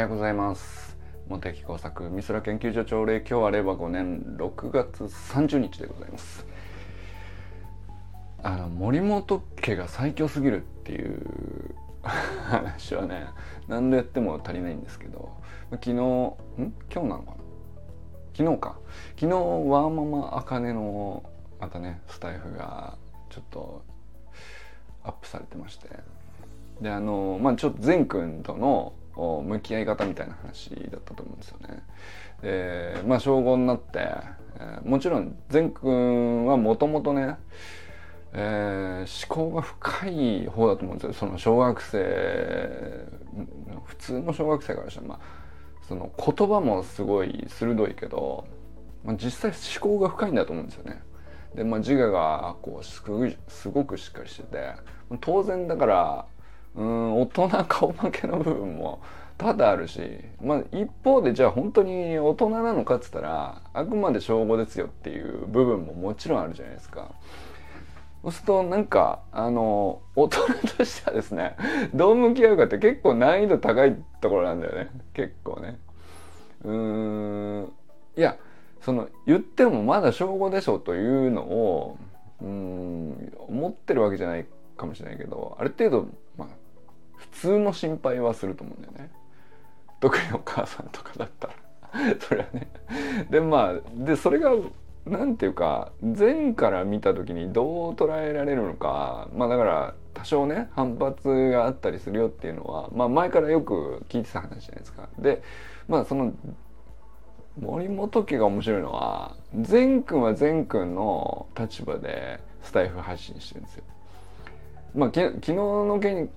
はようございます。茂木工作美空研究所朝礼今日は令和5年6月30日でございます。あの森本家が最強すぎるっていう 話はね何度やっても足りないんですけど昨日ん？今日なのかな？昨日か。昨日ワーママあかねのまたねスタイフがちょっとアップされてまして。であのまあちょっと善くんとの向き合い方みたいな話だったと思うんですよね。でまあ小5になって、え、もちろん善くんはもともとね、えー、思考が深い方だと思うんですよその小学生普通の小学生からしたら、まあ、その言葉もすごい鋭いけど、まあ、実際思考が深いんだと思うんですよね。で、まあ、自我がこうすごくしっかりしてて当然だからうん大人顔負けの部分も多々あるし、まあ、一方でじゃあ本当に大人なのかっつったらあくまで小5ですよっていう部分ももちろんあるじゃないですか。そうするとなんかあの大人としてはですねどう向き合うかって結構難易度高いところなんだよね結構ね。うんいやその言ってもまだ小5でしょというのをうん思ってるわけじゃないかもしれないけどある程度通の心配はすると思うんだよね特にお母さんとかだったら それはねでまあでそれが何て言うか前から見た時にどう捉えられるのかまあだから多少ね反発があったりするよっていうのは、まあ、前からよく聞いてた話じゃないですか。でまあその森本家が面白いのは善くんは善くんの立場でスタイフ発信してるんですよ。まあ、昨日の件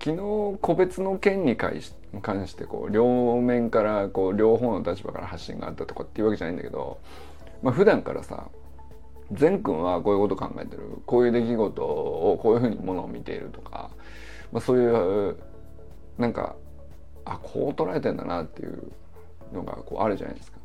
昨日個別の件に関してこう両面からこう両方の立場から発信があったとかっていうわけじゃないんだけど、まあ、普段からさ善くんはこういうこと考えてるこういう出来事をこういうふうにものを見ているとか、まあ、そういうなんかあこう捉えてんだなっていうのがこうあるじゃないですか。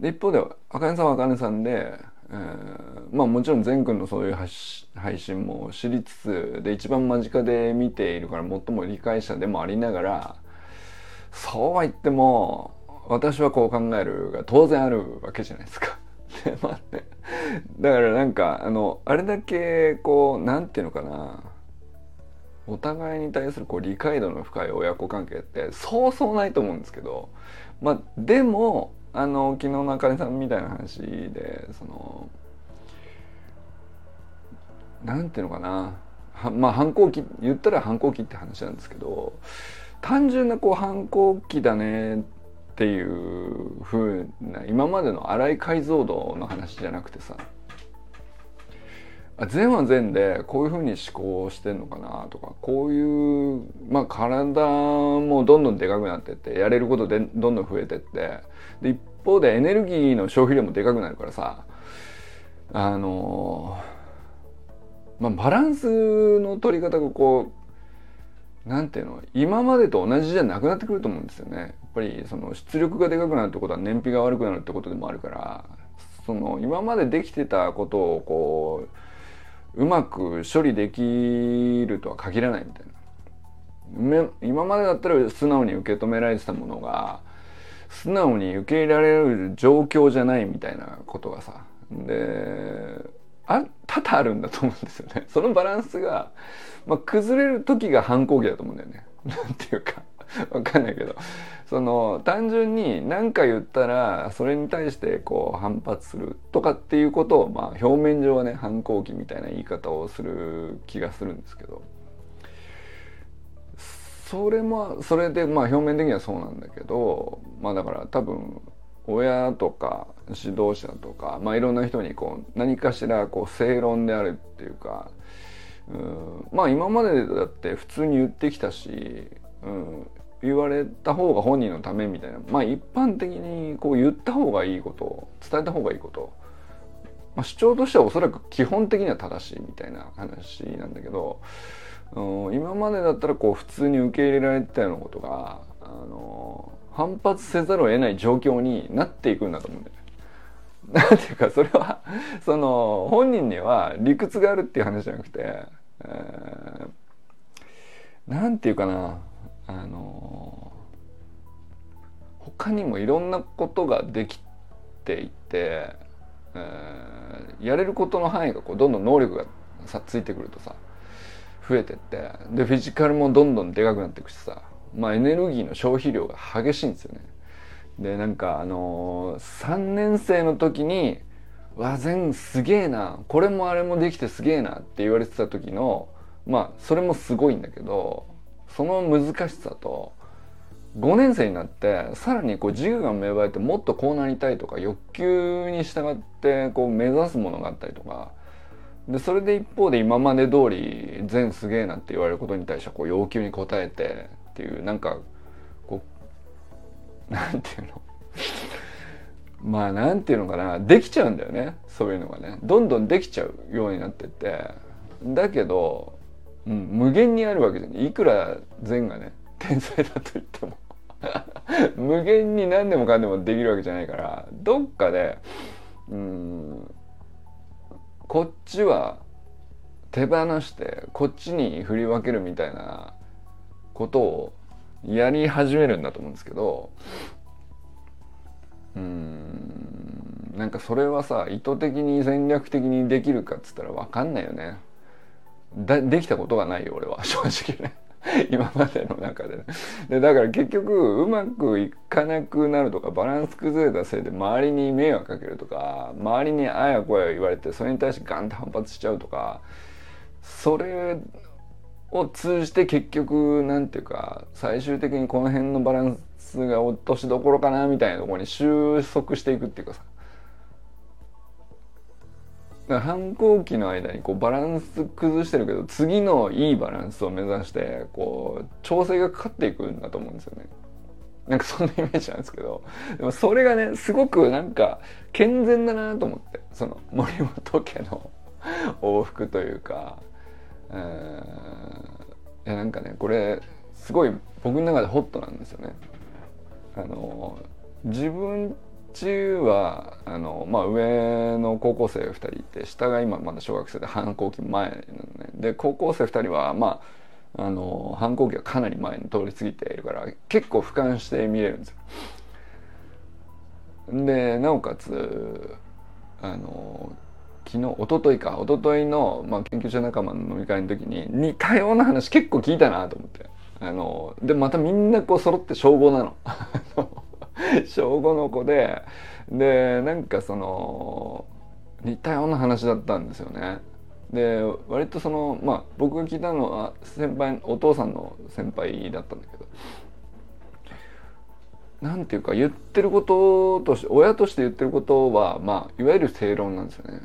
で一方であかねさんはあかねさんでえー、まあもちろん善くんのそういう配信も知りつつで一番間近で見ているから最も理解者でもありながらそうは言っても私はこう考えるが当然あるわけじゃないですか。でまあね、だからなんかあのあれだけこうなんていうのかな。お互いに対するこう理解度の深い親子関係ってそうそうないと思うんですけどまあでもあの昨日のあかねさんみたいな話でそのなんていうのかな。はまあ反抗期言ったら反抗期って話なんですけど単純なこう反抗期だねっていうふうな今までの荒い解像度の話じゃなくてさ善は善でこういうふうに思考してんのかなとかこういうまあ体もどんどんでかくなってってやれることでどんどん増えてってで一方でエネルギーの消費量もでかくなるからさあのまあバランスの取り方がこうなんていうの今までと同じじゃなくなってくると思うんですよね。やっぱりその出力がでかくなるってことは燃費が悪くなるってことでもあるからその今までできてたことをこううまく処理できるとは限らないみたいな。今までだったら素直に受け止められてたものが素直に受け入れられる状況じゃないみたいなことがさであ多々あるんだと思うんですよね。そのバランスが、まあ、崩れる時が反抗期だと思うんだよね。なんていうか わかんないけど。その単純に何か言ったらそれに対してこう反発するとかっていうことをまあ表面上はね反抗期みたいな言い方をする気がするんですけど。それもそれでまあ表面的にはそうなんだけどまあだから多分親とか指導者とか、まあ、いろんな人にこう何かしらこう正論であるっていうかうんまあ今までだって普通に言ってきたし、うん、言われた方が本人のためみたいな。まあ一般的にこう言った方がいいこと伝えた方がいいこと、まあ、主張としてはおそらく基本的には正しいみたいな話なんだけど、うん、今までだったらこう普通に受け入れられてたようなことがあの反発せざるを得ない状況になっていくんだと思うんだよ。ね。なんていうかそれはその本人には理屈があるっていう話じゃなくて、えー、なんていうかな。あの他にもいろんなことができていて、えー、やれることの範囲がこうどんどん能力がさついてくるとさ増えてってでフィジカルもどんどんでかくなっていくしさまあエネルギーの消費量が激しいんですよね。でなんかあのー、3年生の時に「わ全すげえなこれもあれもできてすげえな」って言われてた時のまあそれもすごいんだけどその難しさと5年生になってさらにこう自我が芽生えてもっとこうなりたいとか欲求に従ってこう目指すものがあったりとか。でそれで一方で今まで通り全すげえなって言われることに対してこう要求に応えてっていうなんかこうなんていうの？まあなんていうのかな？できちゃうんだよね。そういうのがね。どんどんできちゃうようになってって。だけど、うん、無限にあるわけじゃない。いくら善がね 天才だと言っても。無限に何でもかんでもできるわけじゃないからどっかでうんこっちは手放してこっちに振り分けるみたいなことをやり始めるんだと思うんですけどうんなんかそれはさ意図的に戦略的にできるかっつったら分かんないよね。だできたことがないよ俺は。正直ね。今までの中で,、ね、でだから結局うまくいかなくなるとかバランス崩れたせいで周りに迷惑かけるとか周りにあやこや言われてそれに対してガンって反発しちゃうとかそれを通じて結局なんていうか最終的にこの辺のバランスが落としどころかなみたいなところに収束していくっていうかさ。反抗期の間にこうバランス崩してるけど次のいいバランスを目指してこう調整がかかっていくんだと思うんですよね。なんかそんなイメージなんですけど でもそれがねすごくなんか健全だなと思ってその森本家の 往復というかいやなんかねこれすごい僕の中でホットなんですよね。あの自分ちはあの、まあ、上の高校生2人いて下が今まだ小学生で反抗期前なのねで高校生2人はまああの反抗期がかなり前に通り過ぎているから結構俯瞰して見れるんですよ。でなおかつあの昨日一昨日か一昨日の、まあ、研究者仲間の飲み会の時に似たような話結構聞いたなと思ってあのでまたみんなこう揃って小5なの 小5の子ででなんかその似たような話だったんですよね。で割とそのまあ僕が聞いたのは先輩お父さんの先輩だったんだけどなんていうか言ってることとして親として言ってることはまあいわゆる正論なんですよね。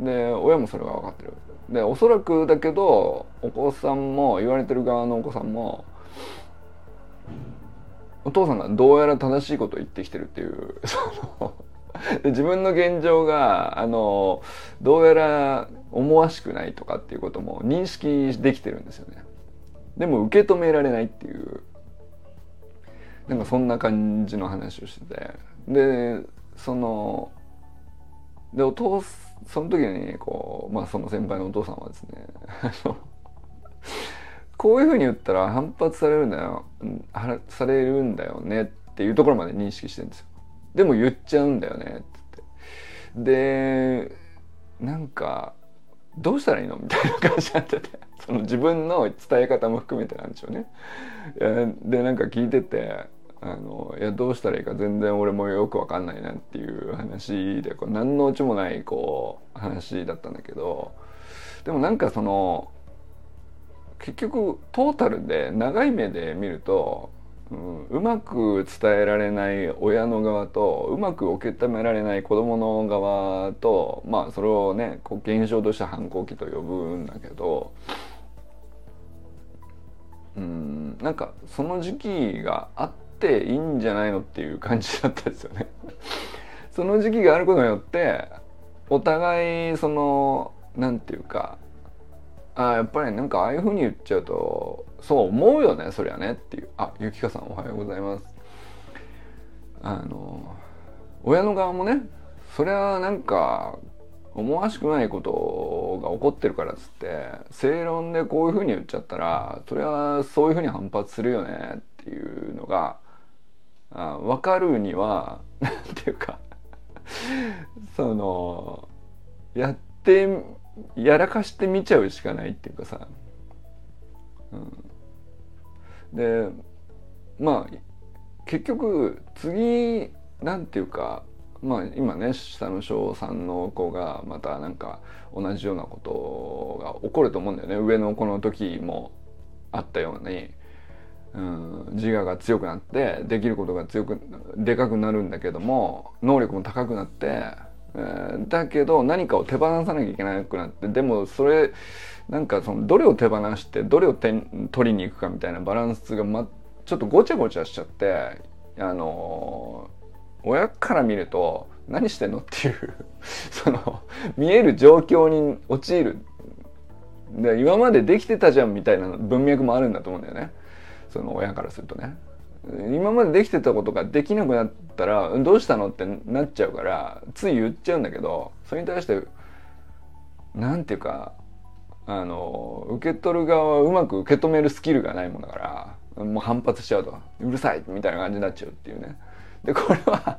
で親もそれが分かってる。でおそらくだけどお子さんも言われてる側のお子さんもお父さんがどうやら正しいことを言ってきてるっていう。で自分の現状があのどうやら思わしくないとかっていうことも認識できてるんですよね。でも受け止められないっていう。なんかそんな感じの話をしてて。でそのでお父その時にこうまあその先輩のお父さんはですねこういうふうに言ったら反発されるんだよ。されるんだよね。っていうところまで認識してるんですよ。でも言っちゃうんだよね。って。でなんかどうしたらいいの？みたいな感じになってて。その自分の伝え方も含めてなんでしょうね。でなんか聞いててあのいやどうしたらいいか全然俺もよく分かんないなっていう話でこう何のオチもないこう話だったんだけど。でもなんかその結局トータルで長い目で見ると、うん、うまく伝えられない親の側とうまく受け止められない子供の側とまあそれをねこう現象として反抗期と呼ぶんだけどうんなんかその時期があっていいんじゃないのっていう感じだったですよね。その時期があることによってお互いそのなんていうかあやっぱりなんかああいうふうに言っちゃうとそう思うよねそりゃねっていう。あゆきかさんおはようございます。あの親の側もねそれはなんか思わしくないことが起こってるからっつって正論でこういうふうに言っちゃったらそれはそういうふうに反発するよねっていうのがあ分かるには何ていうかそのやってやらかして見ちゃうしかないっていうかさ、うん、でまあ結局次なんていうかまあ今ね下の小3の子がまたなんか同じようなことが起こると思うんだよね。上の子の時もあったように、うん、自我が強くなってできることが強くでかくなるんだけども能力も高くなって、だけど何かを手放さなきゃいけなくなってでもそれなんかそのどれを手放してどれを手取りに行くかみたいなバランスが、ま、ちょっとごちゃごちゃしちゃってあの親から見ると何してんのっていう その見える状況に陥る。で今までできてたじゃんみたいな文脈もあるんだと思うんだよね。その親からするとね。今までできてたことができなくなったらどうしたのってなっちゃうからつい言っちゃうんだけどそれに対してなんていうかあの受け取る側はうまく受け止めるスキルがないもんだからもう反発しちゃうとうるさいみたいな感じになっちゃうっていうね。でこれは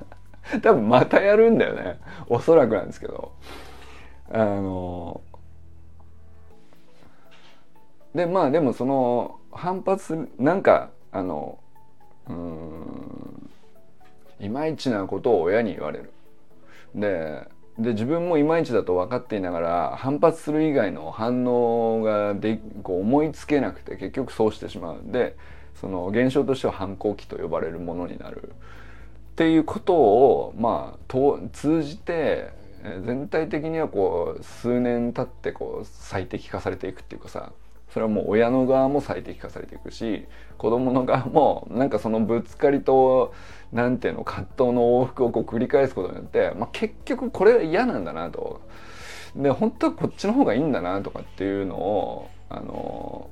多分またやるんだよねおそらくなんですけどあのでまあでもその反発なんかあのうんいまいちなことを親に言われるでで自分もいまいちだと分かっていながら反発する以外の反応がでこう思いつけなくて結局そうしてしまうんでその現象としては反抗期と呼ばれるものになる。っていうことをまあと通じて全体的にはこう数年経ってこう最適化されていくっていうかさそれはもう親の側も最適化されていくし子供の側もなんかそのぶつかりとなんていうの葛藤の往復をこう繰り返すことによって、まあ、結局これ嫌なんだなと。で本当はこっちの方がいいんだなとかっていうのをあの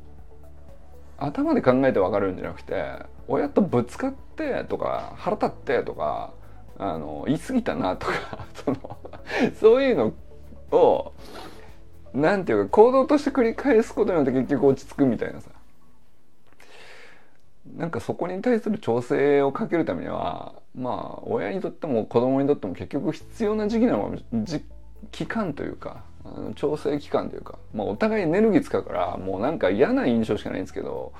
頭で考えて分かるんじゃなくて親とぶつかってとか腹立ってとかあの言い過ぎたなとか そのそういうのをなんていうか行動として繰り返すことによって結局落ち着くみたいなさなんかそこに対する調整をかけるためにはまあ親にとっても子供にとっても結局必要な時期なの期間というか調整期間というか、まあ、お互いエネルギー使うからもうなんか嫌な印象しかないんですけど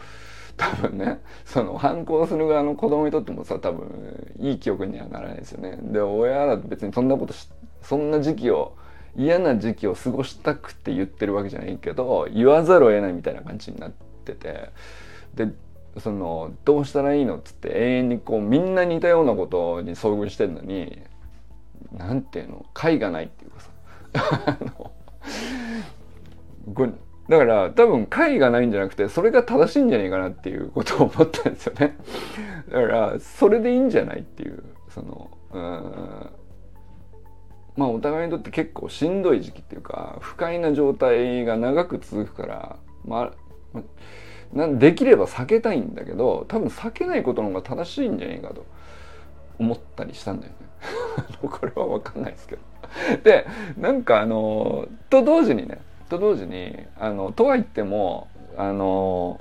多分ねその反抗する側の子供にとってもさ多分いい記憶にはならないですよね。で親だと別にそんなことそんな時期を嫌な時期を過ごしたくて言ってるわけじゃないけど言わざるを得ないみたいな感じになってて。でそのどうしたらいいのっつって永遠にこうみんな似たようなことに遭遇してるのに何ていうの？解がないっていうかさ。だから多分解がないんじゃなくてそれが正しいんじゃないかなっていうことを思ったんですよね。だからそれでいいんじゃないっていうそのうんまあお互いにとって結構しんどい時期っていうか不快な状態が長く続くからまあなんできれば避けたいんだけど多分避けないことの方が正しいんじゃないかと思ったりしたんだよね。これは分かんないですけど。でなんかあのと同時にねと同時にあのとは言ってもあの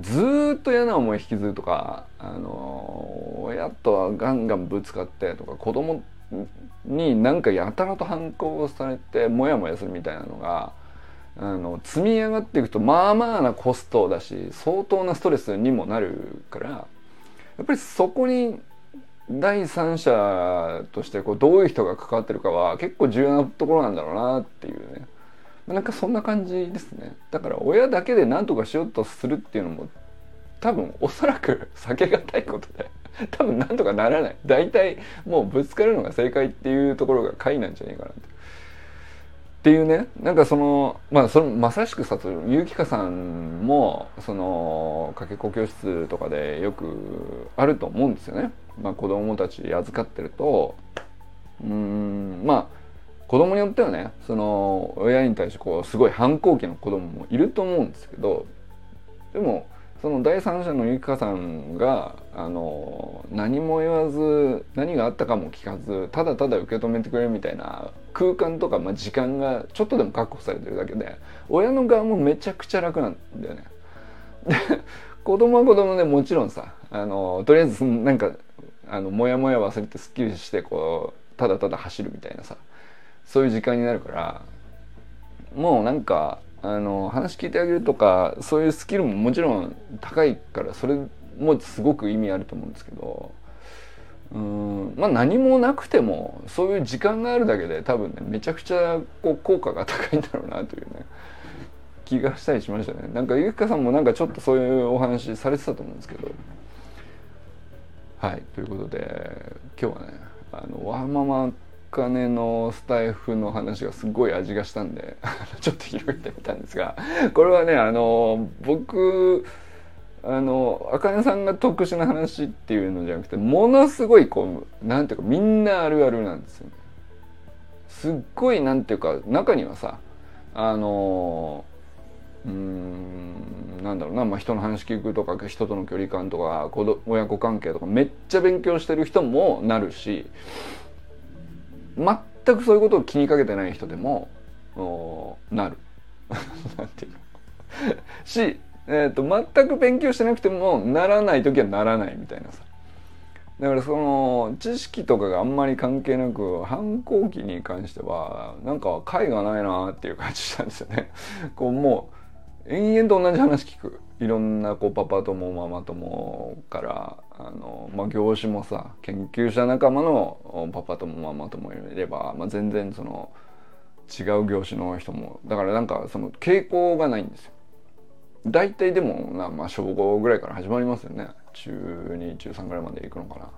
ずっと嫌な思い引きずるとかあの親とはガンガンぶつかってとか子供になんかやたらと反抗されてモヤモヤするみたいなのがあの積み上がっていくとまあまあなコストだし相当なストレスにもなるからやっぱりそこに第三者としてこうどういう人が関わってるかは結構重要なところなんだろうなっていうね。なんかそんな感じですね。だから親だけで何とかしようとするっていうのも多分おそらく避けがたいことで。多分なんとかならない。大体もうぶつかるのが正解っていうところが解なんじゃないかなって。っていうね。なんかそのまあそのまさしくさとゆうきかさんもそのかけ子教室とかでよくあると思うんですよね。まあ、子供たち預かってると。うんまあ子供によってはねその親に対してこうすごい反抗期の子供もいると思うんですけど。でもその第三者のゆきかさんがあの何も言わず何があったかも聞かずただただ受け止めてくれるみたいな空間とか、まあ、時間がちょっとでも確保されてるだけで親の側もめちゃくちゃ楽なんだよね。で子供は子供でもちろんさあのとりあえずなんかあのモヤモヤ忘れてすっきりしてこうただただ走るみたいなさそういう時間になるからもうなんかあの話聞いてあげるとかそういうスキルももちろん高いからそれもすごく意味あると思うんですけどうんまあ何もなくてもそういう時間があるだけで多分ねめちゃくちゃこう効果が高いんだろうなというね気がしたりしましたね。なんかゆきかさんもなんかちょっとそういうお話されてたと思うんですけど。はいということで今日はねあのワーママ金のスタイフの話がすごい味がしたんで ちょっと広げてみたんですがこれはねあの僕あのあかねさんが特殊な話っていうのじゃなくてものすごいこうなんていうかみんなあるあるなんですよね。すっごいなんていうか中にはさあのうんなんだろうな、まあ、人の話聞くとか人との距離感とか親子関係とかめっちゃ勉強してる人もなるし全くそういうことを気にかけてない人でもなる。なんていうの し、えーと、全く勉強してなくてもならない時はならないみたいなさ。だからその知識とかがあんまり関係なく反抗期に関してはなんか解がないなっていう感じしたんですよね。こうもう延々と同じ話聞く。いろんなこうパパ友ママ友からあの、まあ、業種もさ研究者仲間のパパ友ママ友いれば、まあ、全然その違う業種の人もだからなんかその傾向がないんですよ。大体でもな、まあ、小5ぐらいから始まりますよね中2中3ぐらいまで行くのかな。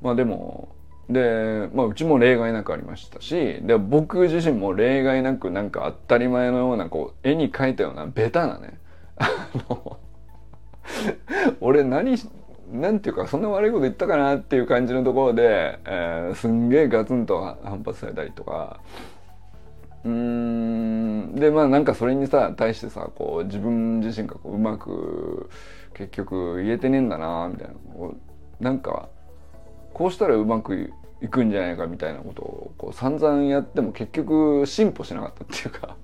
まあでもで、まあ、うちも例外なくありましたしで僕自身も例外なくなんか当たり前のようなこう絵に描いたようなベタなねあの 俺何なんていうかそんな悪いこと言ったかなっていう感じのところで、えー、すんげえガツンと反発されたりとか。うん。でまあなんかそれにさ対してさこう自分自身がこううまく結局言えてねえんだなみたいな。なんかこうしたらうまくいくんじゃないかみたいなことをこう散々やっても結局進歩しなかったっていうか。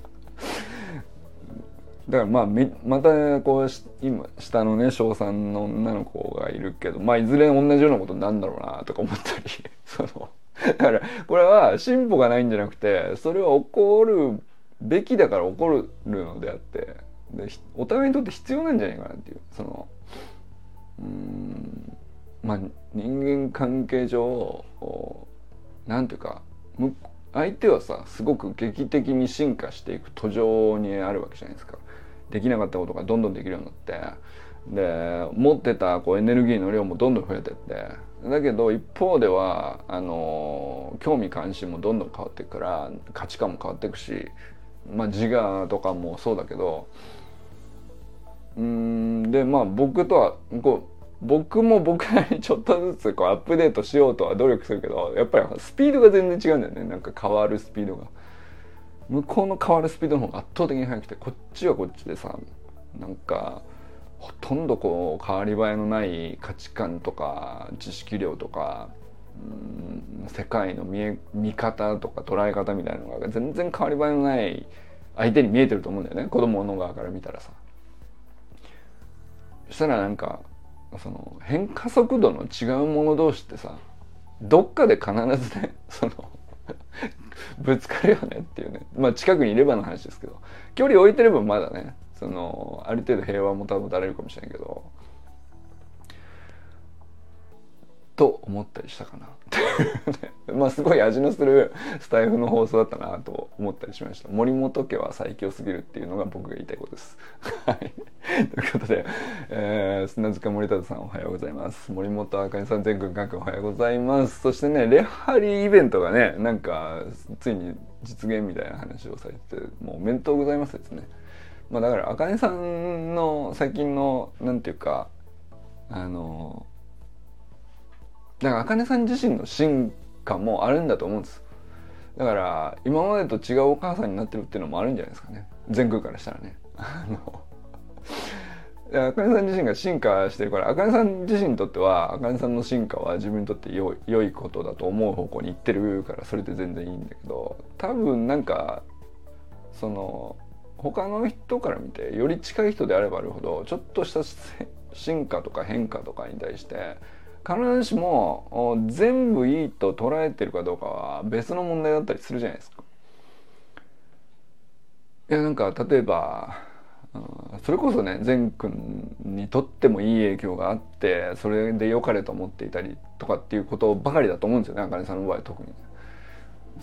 だからまあまたこう今下のね小3の女の子がいるけどまあいずれ同じようなことになるんだろうなとか思ったり そのだからこれは進歩がないんじゃなくてそれは起こるべきだから起こるのであってでお互いにとって必要なんじゃないかなっていうそのうんまあ人間関係上なんていうか相手はさすごく劇的に進化していく途上にあるわけじゃないですか。できなかったことがどんどんできるようになってで持ってたこうエネルギーの量もどんどん増えてってだけど一方ではあの興味関心もどんどん変わっていくから価値観も変わっていくし、まあ、自我とかもそうだけどうんでまあ僕とはこう僕も僕なりにちょっとずつこうアップデートしようとは努力するけどやっぱりスピードが全然違うんだよねなんか変わるスピードが。向こうの変わるスピードの方が圧倒的に速くてこっちはこっちでさなんかほとんどこう変わり映えのない価値観とか知識量とかうん世界の見え見方とか捉え方みたいなのが全然変わり映えのない相手に見えてると思うんだよね子供の側から見たらさ。そしたらなんかその変化速度の違う者同士ってさどっかで必ずねその ぶつかるよねっていうね。まあ近くにいればの話ですけど。距離置いてればまだねそのある程度平和も保たれるかもしれないけど。と思ったりしたかな。まあすごい味のするスタイフの放送だったなと思ったりしました。森本家は最強すぎるっていうのが僕が言いたいことです。はい。ということで、えー、砂塚森田さんおはようございます。森本あかねさん全国各おはようございます。そしてねレハリーイベントがねなんかついに実現みたいな話をされてもうおめでとうございますですね。まあだからあかねさんの最近のなんていうかあのだから茜さん自身の進化もあるんだと思うんです。だから今までと違うお母さんになってるっていうのもあるんじゃないですかね。全空からしたらね。あのあかねさん自身が進化してるからあかねさん自身にとってはあかねさんの進化は自分にとって良い良いことだと思う方向に行ってるからそれで全然いいんだけど多分なんかその他の人から見てより近い人であればあるほどちょっとした進化とか変化とかに対して必ずしも全部いいと捉えてるかどうかは別の問題だったりするじゃないですか。いやなんか例えばそれこそね善くんにとってもいい影響があってそれで良かれと思っていたりとかっていうことばかりだと思うんですよねあかねさんの場合特に。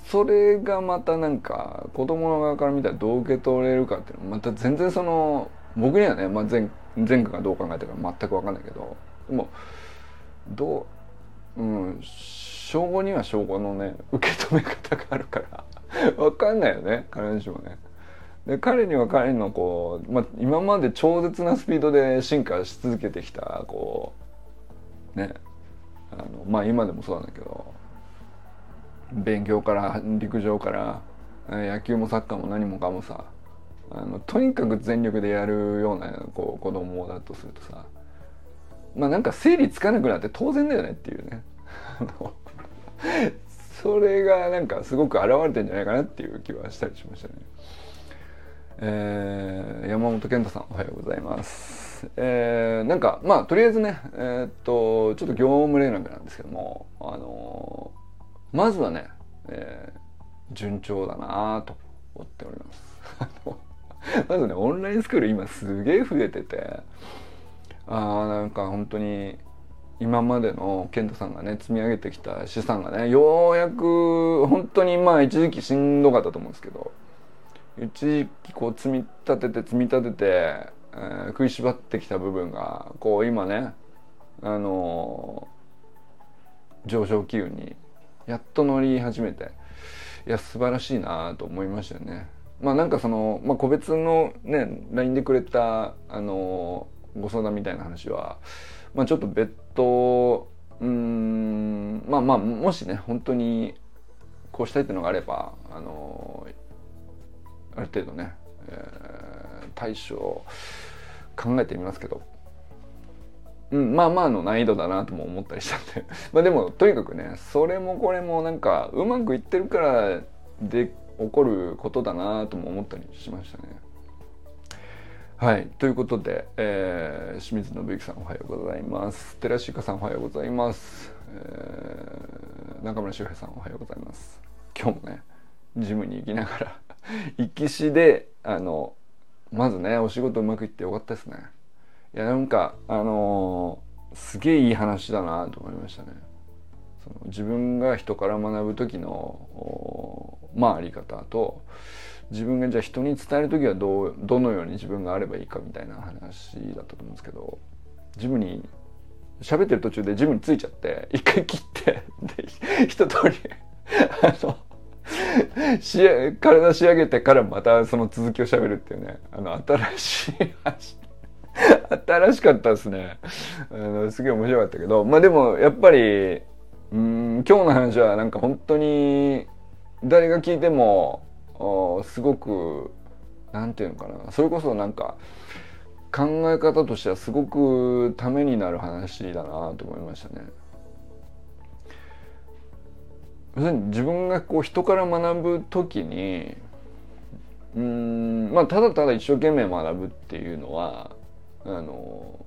それがまたなんか子供の側から見たらどう受け取れるかっていうのはまた全然その僕にはね、まあ、善善くんがどう考えてるか全く分かんないけどでもどううん称号には称号のね受け止め方があるから分かんないよね彼にしもね。で彼には彼のこう、まあ、今まで超絶なスピードで進化し続けてきたこうねあのまあ今でもそうなんだけど勉強から陸上から野球もサッカーも何もかもさあのとにかく全力でやるようなこう子供だとするとさまあなんか整理つかなくなって当然だよねっていうね それがなんかすごく現れてんじゃないかなっていう気はしたりしましたね。えー、山本健太さんおはようございます。えー、なんかまあとりあえずねえー、っとちょっと業務連絡なんですけどもあのー、まずはね、えー、順調だなと思っております。まずねオンラインスクール今すげえ増えててあなんか本当に今までの健太さんがね積み上げてきた資産がねようやく本当にまあ一時期しんどかったと思うんですけど一時期こう積み立てて積み立てて、えー、食いしばってきた部分がこう今ねあのー、上昇気運にやっと乗り始めていや素晴らしいなと思いましたよね。まあなんかその、まあ、個別のね LINE でくれたあのー、ご相談みたいな話は、まあ、ちょっと別途うんまあまあもしね本当にこうしたいっていうのがあればあのーある程度ね、えー、対処を考えてみますけど、うん、まあまあの難易度だなとも思ったりしたんで まあでもとにかくねそれもこれもなんかうまくいってるからで起こることだなとも思ったりしましたね。はい。ということで、えー、清水信之さんおはようございます。寺志香さんおはようございます。えー、中村修平さんおはようございます。今日もね、ジムに行きながら 行きしであのまずねお仕事うまくいってよかったですね。いやなんかあのー、すげえいい話だなと思いましたね。その自分が人から学ぶ時のまああり方と自分がじゃあ人に伝える時はどうどのように自分があればいいかみたいな話だったと思うんですけどジムに喋ってる途中でジムに着いちゃって一回切ってで一通り あの 体仕上げてからまたその続きを喋るっていうね。あの新しい新しかったですね。あのすげえ面白かったけど。まあでもやっぱりうん今日の話はなんか本当に誰が聞いてもすごくなんていうのかな。それこそなんか考え方としてはすごくためになる話だなと思いましたね。自分がこう人から学ぶ時にうんまあただただ一生懸命学ぶっていうのはあの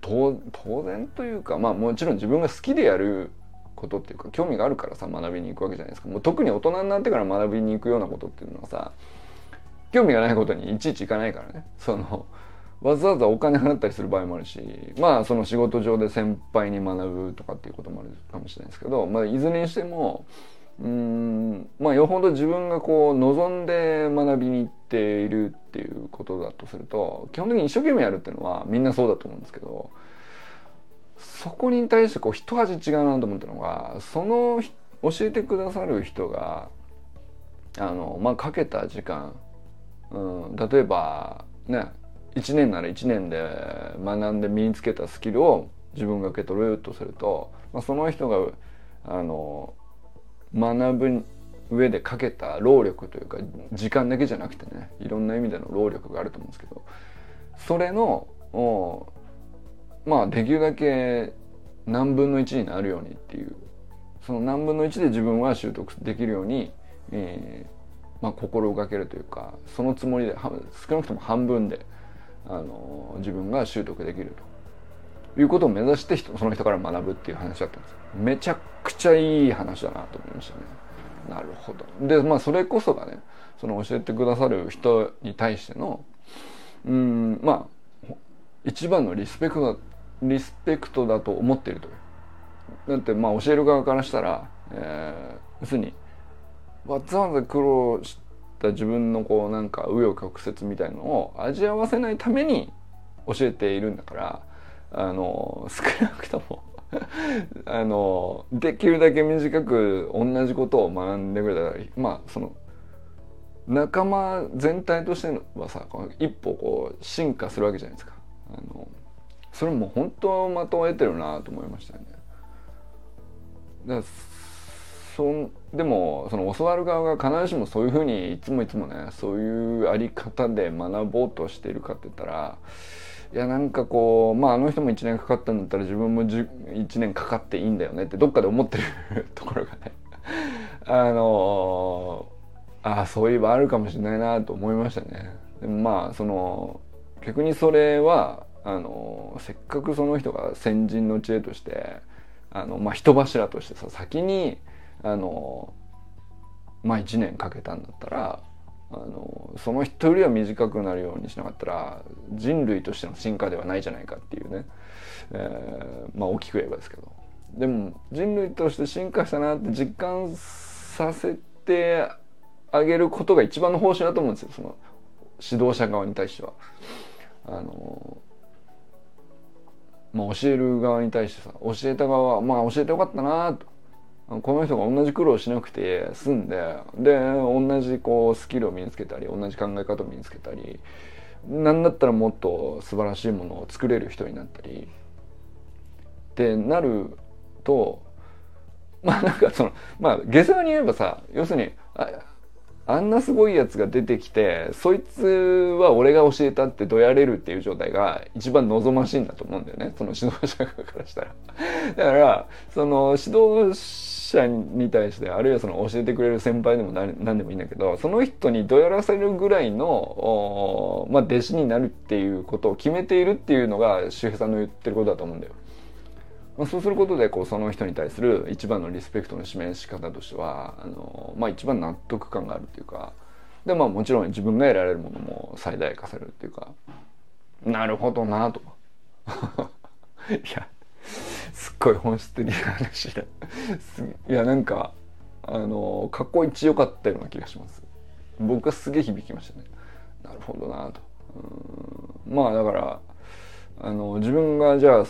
当当然というかまあもちろん自分が好きでやることっていうか興味があるからさ学びに行くわけじゃないですか。もう特に大人になってから学びに行くようなことっていうのはさ興味がないことにいちいち行かないからね。そのわざわざお金払ったりする場合もあるしまあその仕事上で先輩に学ぶとかっていうこともあるかもしれないですけど、まあ、いずれにしてもうんまあよほど自分がこう望んで学びに行っているっていうことだとすると基本的に一生懸命やるっていうのはみんなそうだと思うんですけどそこに対してこう一味違うなと思ったのがその教えてくださる人があのまあかけた時間、うん、例えばね1年なら1年で学んで身につけたスキルを自分が受け取るとすると、まあ、その人があの学ぶ上でかけた労力というか時間だけじゃなくてねいろんな意味での労力があると思うんですけどそれのまあできるだけ何分の1になるようにっていうその何分の1で自分は習得できるように、えー、まあ、心がけるというかそのつもりで少なくとも半分で、あの自分が習得できるということを目指してその人から学ぶっていう話だったんですめちゃくちゃいい話だなと思いましたね。なるほど。でまあそれこそがねその教えてくださる人に対してのうんまあ一番のリスペクトリスペクトだと思っているという。だってまあ教える側からしたら、えー、要するにわざわざ苦労してた自分のこうなんか紆余曲折みたいのを味わわせないために教えているんだからあの少なくとも あのできるだけ短く同じことを学んでくれたらまあその仲間全体としてはさ一歩こう進化するわけじゃないですか。あのそれも本当は的を得てるなと思いましたね。だそでもその教わる側が必ずしもそういうふうにいつもいつもねそういうあり方で学ぼうとしているかって言ったらいやなんかこうまああの人も1年かかったんだったら自分も1年かかっていいんだよねってどっかで思ってる ところがねあのああそういえばあるかもしれないなと思いましたね。でもまあその逆にそれはあのせっかくその人が先人の知恵としてあの、まあ、人柱としてさ先にあのまあ1年かけたんだったらあのその人よりは短くなるようにしなかったら人類としての進化ではないじゃないかっていうね、えー、まあ大きく言えばですけど。でも人類として進化したなって実感させてあげることが一番の方針だと思うんですよ。その指導者側に対しては。あのまあ、教える側に対してさ教えた側はまあ教えてよかったなと。この人が同じ苦労しなくて済んでで同じこうスキルを身につけたり同じ考え方を身につけたりなんだったらもっと素晴らしいものを作れる人になったりってなるとまあなんかそのまあ下世話に言えばさ要するにあんなすごいやつが出てきてそいつは俺が教えたってどやれるっていう状態が一番望ましいんだと思うんだよねその指導者からしたら。だからその指導者に対してあるいはその教えてくれる先輩でも何でもいいんだけどその人にどやらせるぐらいの、まあ、弟子になるっていうことを決めているっていうのが周平さんの言ってることだと思うんだよ。まあ、そうすることでこうその人に対する一番のリスペクトの示し方としてはあの、まあ、一番納得感があるっていうかでまあもちろん自分が得られるものも最大化されるっていうかなるほどなと いやすっごい本質的な話でいやなんかあの過去一良かったような気がします。僕はすげえ響きましたね。なるほどなと。まあだからあの自分がじゃあ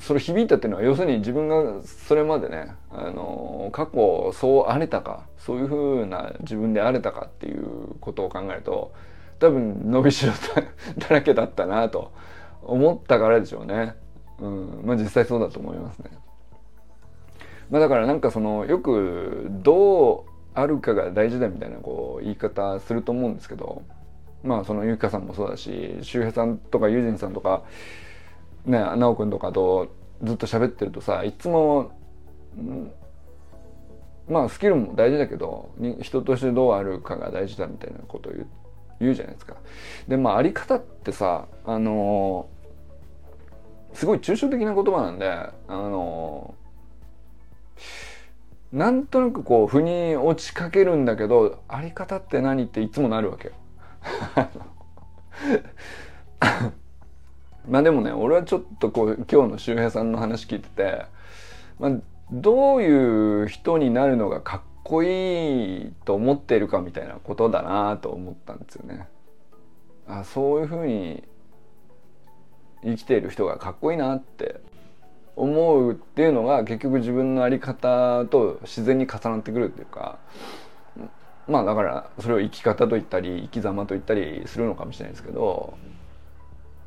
それ響いたっていうのは要するに自分がそれまでねあの過去そうあれたかそういうふうな自分であれたかっていうことを考えると多分伸びしろだらけだったなと思ったからでしょうね。うん、まあ実際そうだと思いますね。まあだからなんかそのよくどうあるかが大事だみたいなこう言い方すると思うんですけどまあそのゆきかさんもそうだし周平さんとかユージンさんとかね奈くんとかとずっと喋ってるとさいつも、うんまあスキルも大事だけど人としてどうあるかが大事だみたいなことを言う言うじゃないですか。でまああり方ってさあのー、すごい抽象的な言葉なんであの、なんとなくこう腑に落ちかけるんだけどあり方って何っていつもなるわけよ。まあでもね俺はちょっとこう今日の周平さんの話聞いてて、まあ、どういう人になるのがかっこいいと思っているかみたいなことだなと思ったんですよね。あそういうふうに生きている人がかっこいいなって思うっていうのが結局自分の在り方と自然に重なってくるっていうかまあだからそれを生き方と言ったり生き様と言ったりするのかもしれないですけど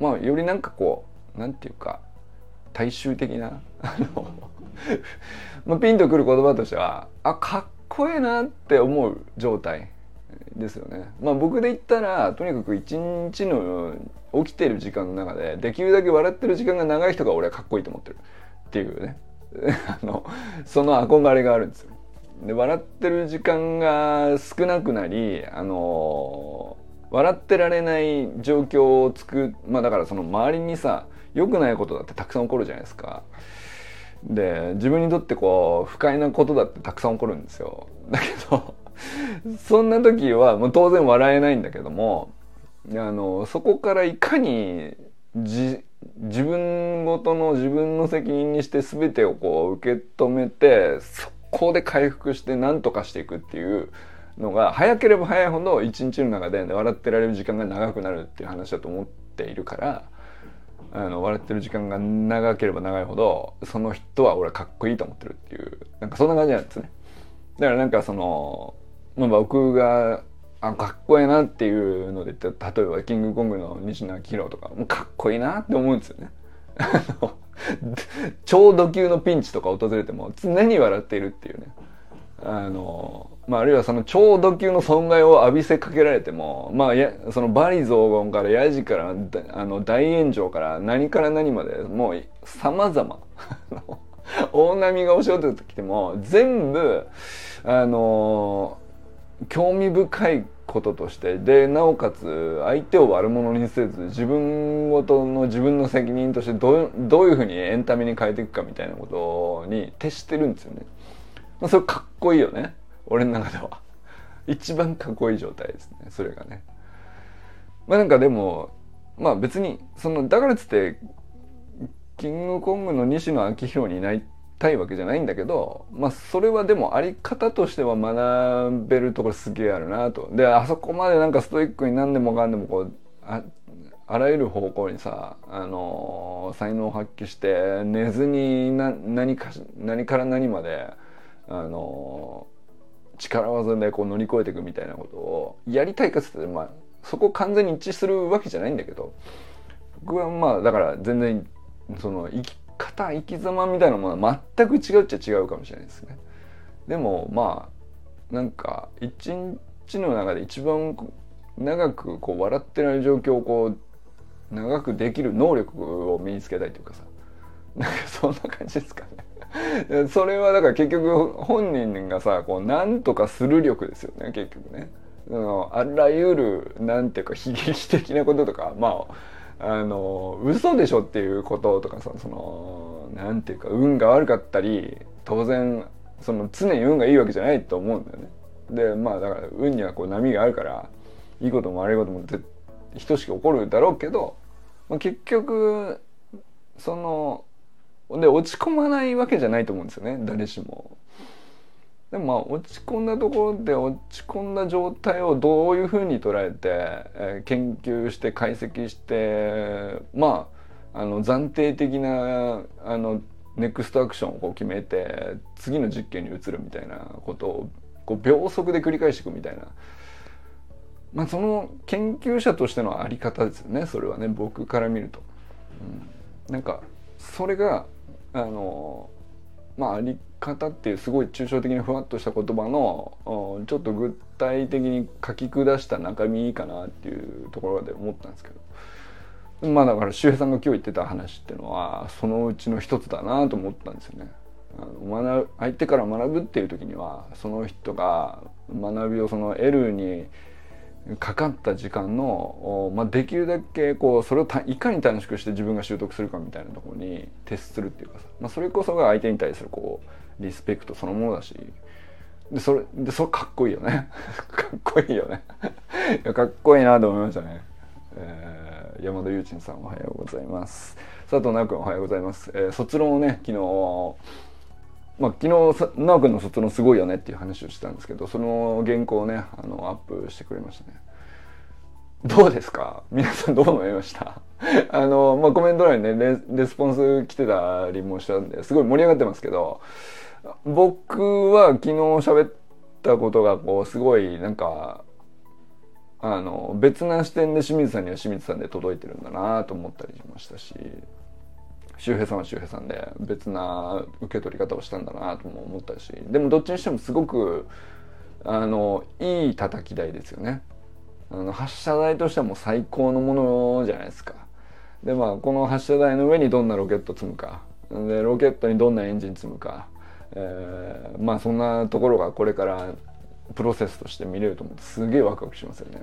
まあよりなんかこうなんていうか大衆的なあのまあピンとくる言葉としてはあかっこええなって思う状態。ですよね。まあ僕で言ったらとにかく一日の起きてる時間の中でできるだけ笑ってる時間が長い人が俺はかっこいいと思ってるっていうね あのその憧れがあるんですよ。で笑ってる時間が少なくなりあの笑ってられない状況を作まあだからその周りにさ良くないことだってたくさん起こるじゃないですか。で自分にとってこう不快なことだってたくさん起こるんですよ。だけどそんな時はもう当然笑えないんだけどもあのそこからいかに自分ごとの自分の責任にして全てをこう受け止めてそこで回復して何とかしていくっていうのが早ければ早いほど一日の中で笑ってられる時間が長くなるっていう話だと思っているからあの笑ってる時間が長ければ長いほどその人は俺はかっこいいと思ってるっていうなんかそんな感じなんですね。だからなんかその、まあ、僕があかっこいいなっていうので例えばキングコングの西野昭弘とかもかっこいいなって思うんですよね。超ド級のピンチとか訪れても常に笑っているっていうね。あの、まあ、あるいはその超度級の損害を浴びせかけられても、まあ、やそのバリ雑言からヤジからあの大炎上から何から何までもう様々 大波が押し寄せてきても全部あの興味深いこととしてでなおかつ相手を悪者にせず自分ごとの自分の責任としてどどういうふうにエンタメに変えていくかみたいなことに徹してるんですよね。まあ、それかっこいいよね俺の中では。一番かっこいい状態ですねそれがね。まあなんかでもまあ別にそのだからっつってキングコングの西野昭弘にいないったいわけじゃないんだけどまあそれはでもあり方としては学べるところすげえあるなと。であそこまでなんかストイックに何でもかんでもこうああらゆる方向にさ、あのー、才能を発揮して寝ずにな何か何から何まで、あのー、力技でこう乗り越えていくみたいなことをやりたいかつって、まあ、そこ完全に一致するわけじゃないんだけど僕はまあだから全然その生き方生き様みたいなものは全く違うっちゃ違うかもしれないですね。でもまあなんか一日の中で一番長くこう笑ってない状況をこう長くできる能力を身につけたいというかさなんかそんな感じですかね。それはだから結局本人がさこう何とかする力ですよね結局ね。あらゆるなんていうか悲劇的なこととかまああの嘘でしょっていうこととかさそのなんていうか運が悪かったり当然その常に運がいいわけじゃないと思うんだよね。でまあだから運にはこう波があるからいいことも悪いことも等しく起こるだろうけど、まあ、結局そので落ち込まないわけじゃないと思うんですよね誰しも。でもまあ落ち込んだところで落ち込んだ状態をどういうふうに捉えて、えー、研究して解析してまああの暫定的なあのネクストアクションをこう決めて次の実験に移るみたいなことをこう秒速で繰り返していくみたいな。まあ、その研究者としてのあり方ですよねそれはね僕から見ると。うん、なんかそれがあのまああり方っていうすごい抽象的にふわっとした言葉のちょっと具体的に書き下した中身いいかなっていうところで思ったんですけどまあだから周平さんが今日言ってた話っていうのはそのうちの一つだなと思ったんですよね。あの学相手から学ぶっていう時にはその人が学びをその得るにかかった時間の、まあ、できるだけこうそれをいかに短縮して自分が習得するかみたいなところに徹するっていうかさ、まあ、それこそが相手に対するこうリスペクトそのものだし。でそれでそれかっこいいよね。かっこいいよね。いやかっこいいなと思いましたね、えー、山田裕珍さんおはようございます。佐藤直君おはようございます、えー、卒論をね昨日まあ、昨日奈くんの卒論すごいよねっていう話をしたんですけどその原稿をねあのアップしてくれましたね。どうですか？皆さんどう思いました？あの、まあ、コメント欄にねレレスポンス来てたりもしたんですごい盛り上がってますけど僕は昨日喋ったことがこうすごいなんかあの別な視点で清水さんには清水さんで届いてるんだなと思ったりしましたし周平さんは周平さんで別な受け取り方をしたんだなとも思ったしでもどっちにしてもすごくあのいい叩き台ですよね。あの発射台としてはもう最高のものじゃないですか。でまあこの発射台の上にどんなロケット積むか。でロケットにどんなエンジン積むか、えー、まあそんなところがこれからプロセスとして見れると思ってすげえワクワクしますよね。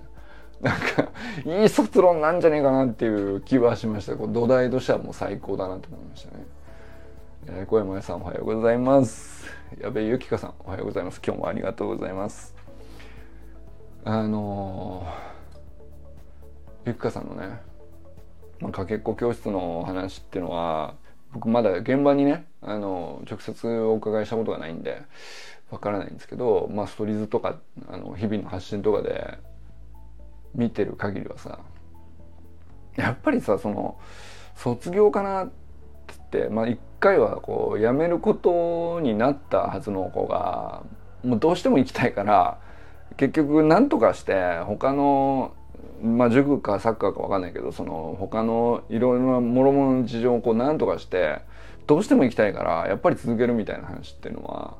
なんかいい卒論なんじゃねえかなっていう気はしました。こう土台としてはもう最高だなと思いましたね、えー、小山さんおはようございます。矢部ゆきかさんおはようございます。今日もありがとうございます。あのー、ゆきかさんのね、まあ、かけっこ教室の話っていうのは僕まだ現場にね、あの直接お伺いしたことがないんでわからないんですけど、まあ、ストリーズとかあの日々の発信とかで見てる限りはさやっぱりさその卒業かなってまあ一回はこう辞めることになったはずの子がもうどうしても行きたいから結局何とかして他のまあ塾かサッカーか分かんないけどその他のいろいろな諸々の事情をこう何とかしてどうしても行きたいからやっぱり続けるみたいな話っていうのは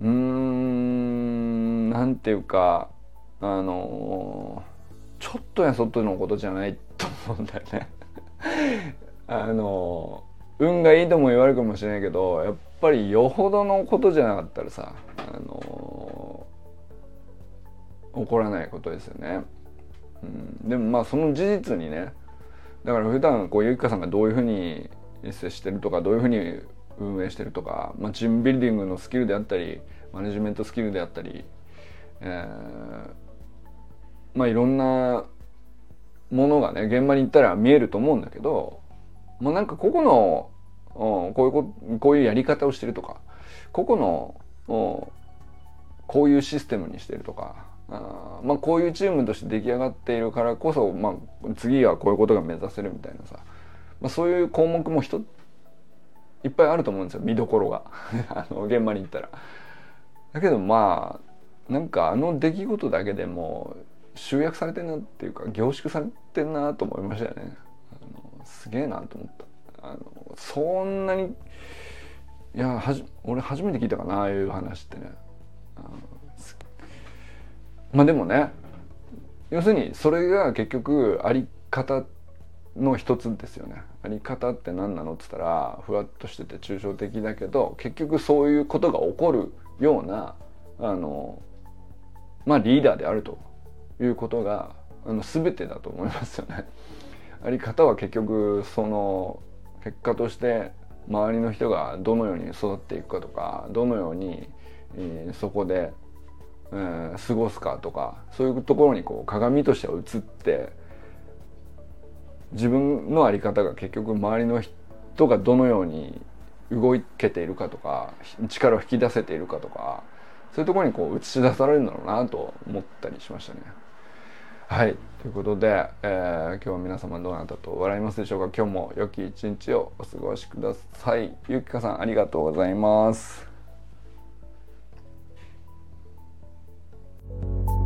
うーんなんていうかあのちょっとやそっとのことじゃないと思うんだよね あの運がいいとも言われるかもしれないけどやっぱりよほどのことじゃなかったらさあの起こらないことですよね。うん、でもまあその事実にねだから普段こうゆきかさんがどういうふうに接してるとかどういうふうに運営してるとか、まあ、チームビルディングのスキルであったりマネジメントスキルであったり、えー、まあいろんなものがね現場に行ったら見えると思うんだけどもうなんか個々の、うん、こういうここういうやり方をしてるとか個々の、うん、こういうシステムにしてるとかあまあこういうチームとして出来上がっているからこそ、まあ、次はこういうことが目指せるみたいなさ、まあ、そういう項目も人いっぱいあると思うんですよ見どころが。あの現場に行ったら。だけどまあなんかあの出来事だけでも集約されてんなっていうか凝縮されてんなと思いましたよね。あのすげえなと思った。あのそんなにいやはじ俺初めて聞いたかなああいう話ってね。まあでもね要するにそれが結局あり方の一つですよねあり方って何なのっつったらふわっとしてて抽象的だけど結局そういうことが起こるようなあのまあリーダーであるということがあの全てだと思いますよね。あり方は結局その結果として周りの人がどのように育っていくかとかどのように、えー、そこで、えー、過ごすかとかそういうところにこう鏡としては映って自分の在り方が結局周りの人がどのように動けているかとか力を引き出せているかとかそういうところにこう映し出されるんだろうなと思ったりしましたね。はいということで、えー、今日は皆様どうなったと笑いますでしょうか？今日も良き一日をお過ごしください。ゆきかさんありがとうございます。Thank you.